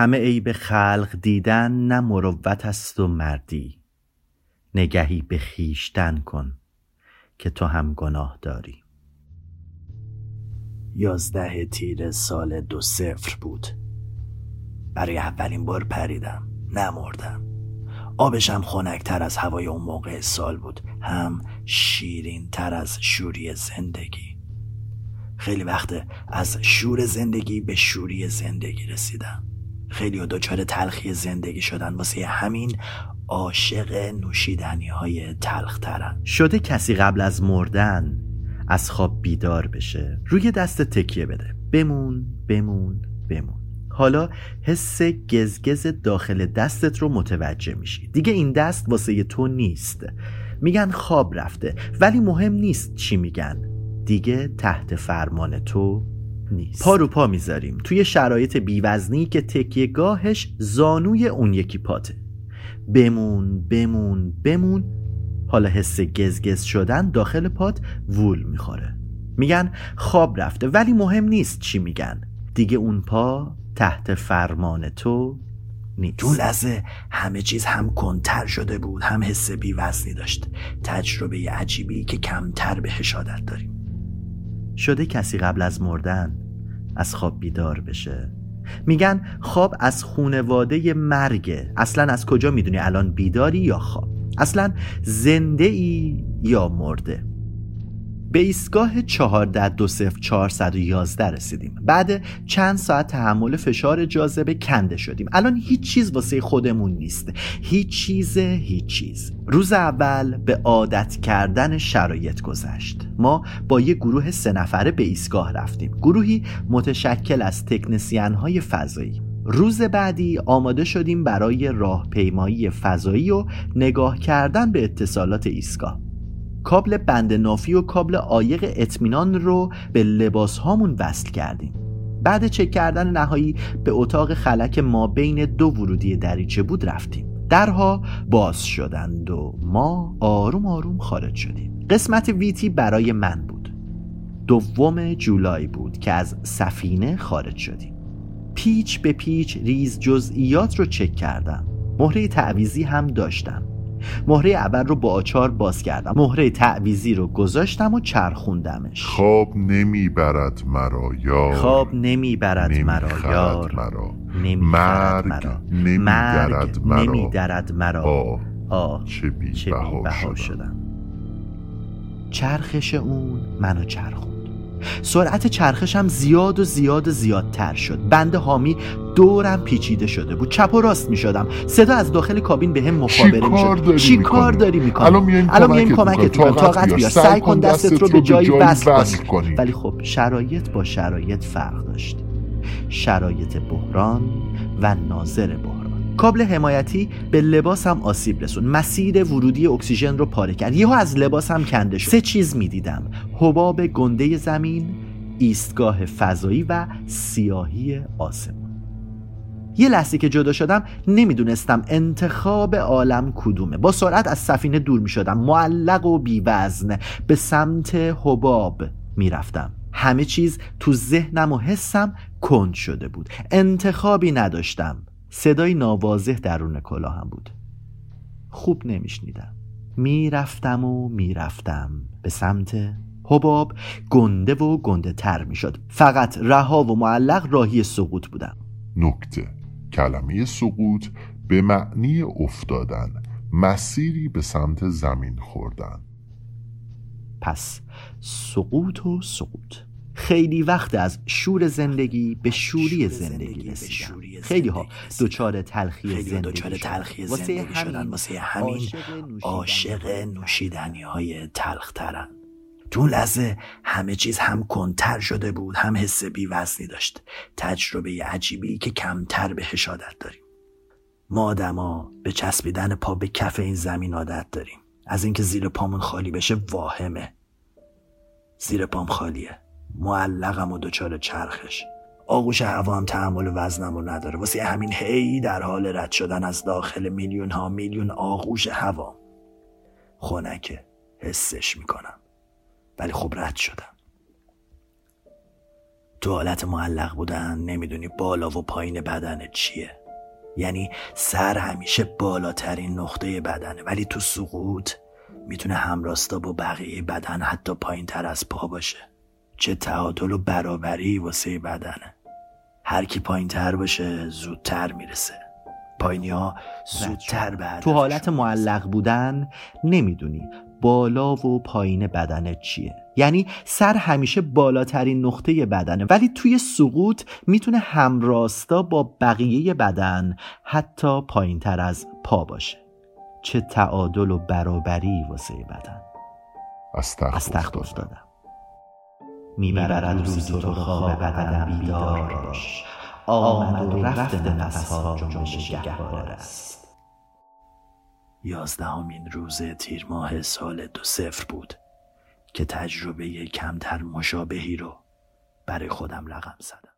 همه عیب خلق دیدن نه مروت است و مردی. نگهی به خیشتن کن که تو هم گناه داری. یازده تیر سال دو صفر بود. برای اولین بار پریدم. نمردم. آبشم خنکتر از هوای اون موقع سال بود. هم شیرین تر از شوری زندگی. خیلی وقت از شور زندگی به شوری زندگی رسیدم. خیلی دچار تلخی زندگی شدن واسه همین عاشق نوشیدنی های تلخ ترن شده کسی قبل از مردن از خواب بیدار بشه؟ روی دست تکیه بده. بمون بمون بمون. حالا حس گزگز داخل دستت رو متوجه میشی. دیگه این دست واسه تو نیست. میگن خواب رفته ولی مهم نیست چی میگن. دیگه تحت فرمان تو نیست. پا رو پا می‌ذاریم. توی شرایط بیوزنی که تکیه گاهش زانوی اون یکی پاته. بمون بمون بمون. حالا حس گزگز شدن داخل پات وول می‌خوره. میگن خواب رفته ولی مهم نیست چی میگن. دیگه اون پا تحت فرمان تو نیست. تو لحظه. همه چیز هم کنتر شده بود هم حس بیوزنی داشت. تجربه عجیبی که کمتر به عادت داریم. شده کسی قبل از مردن از خواب بیدار بشه. میگن خواب از خونواده مرگه. اصلا از کجا می‌دونی الان بیداری یا خواب؟ اصلا زنده ای یا مرده؟ به ایستگاه 1420411 رسیدیم. بعد چند ساعت تحمل فشار جاذبه کنده شدیم. الان هیچ چیز واسه خودمون نیست. هیچ چیز هیچ چیز. روز اول به عادت کردن شرایط گذشت. ما با یه گروه سه نفره به ایستگاه رفتیم. گروهی متشکل از تکنسیان های فضایی. روز بعدی آماده شدیم برای راهپیمایی فضایی و نگاه کردن به اتصالات ایستگاه. کابل بند نافی و کابل عایق اطمینان رو به لباس هامون وصل کردیم. بعد چک کردن نهایی به اتاق خلک ما بین دو ورودی دریچه بود رفتیم. درها باز شدند و ما آروم آروم خارج شدیم. قسمت ویتی برای من بود. دوم جولای بود که از سفینه خارج شدیم. پیچ به پیچ ریز جزئیات رو چک کردم. مهره تعویزی هم داشتم. مهره اول رو با آچار باز کردم. مهره تعویزی رو گذاشتم و چرخوندمش. خواب نمی‌برد مرا یار. خواب نمی‌برد مرا یار. مرا. مرگ مرا. نمیدرد مرا. نمیدرد مرا. آه. آه. چه بی چه بی‌بها شدم. شدم. چرخش اون منو چرخوند. سرعت چرخشم زیاد و زیاد و زیادتر شد. بند حامی دورم پیچیده شده بود. چپ و راست می شدم. صدا از داخل کابین به هم مخابره می شد. چی؟ کار داری می‌کنی؟ الان میایم کمکت می‌کنم. طاقت بیار سعی کن دستت رو به جایی وصل کنی. کنی. ولی خب شرایط با شرایط فرق داشت. شرایط بحران و ناظر بحران. کابل حمایتی به لباسم آسیب رسون مسیر ورودی اکسیژن رو پاره کرد. یهو از لباسم کنده شد. سه چیز می‌دیدم حباب گنده زمین ایستگاه فضایی و سیاهی آسمون. یه لحظه که جدا شدم نمی‌دونستم انتخاب عالم کدومه. با سرعت از سفینه دور می شدم معلق و بیوزن. به سمت حباب می‌رفتم. همه چیز تو ذهنم و حسم کند شده بود. انتخابی نداشتم. صدای ناواضح درون کلاهم بود. خوب نمیشنیدم. می‌رفتم و می‌رفتم به سمت حباب گنده و گنده تر می‌شد. فقط رها و معلق راهی سقوط بودم نکته. کلمه سقوط به معنی افتادن. مسیری به سمت زمین خوردن. پس سقوط و سقوط. خیلی وقت از شور زندگی به شوری زندگی رسیدم خیلی ها دچار تلخی زندگی تلخی واسه زندگی شدن. همین واسه همین عاشق نوشیدنی نوشیدنی های تلخ ترن تو لحظه همه چیز هم کنتر شده بود هم حس بیوزنی داشت. تجربه عجیبی که کمتر به عادت داریم. ما آدما به چسبیدن پا به کف این زمین عادت داریم. از اینکه زیر پامون خالی بشه واهمه. زیر پام خالیه. معلقم و دچار چرخش. آغوش هوا هم تحمل وزنم رو نداره. واسه همین هی در حال رد شدن از داخل میلیون ها میلیون آغوش هوا. خنکه. حسش می‌کنم. ولی خب رد شدم. تو حالت معلق بودن نمی‌دونی بالا و پایین بدنت چیه. یعنی سر همیشه بالاترین نقطه بدنه. ولی تو سقوط می‌تونه همراستا با بقیه بدن حتی پایین تر از پا باشه. چه تعادل و برابری واسه بدنه. هر کی پایین تر باشه زودتر می‌رسه. پایینی ها زودتر به تو حالت معلق بودن نمی‌دونی. بالا و پایین بدنت چیه؟ یعنی سر همیشه بالاترین نقطه بدنه ولی توی سقوط می‌تونه همراستا با بقیه بدن حتی پایین تر از پا باشه. چه تعادل و برابری واسه بدن. استخ افتادم می‌برد روزی تو خواب بدنم بیدار باش. آمد و رفت نفسها جنبش گهواره است. یازدهمین روز تیر ماه سال دو صفر بود که تجربه کمتر مشابهی رو برای خودم رقم زدم.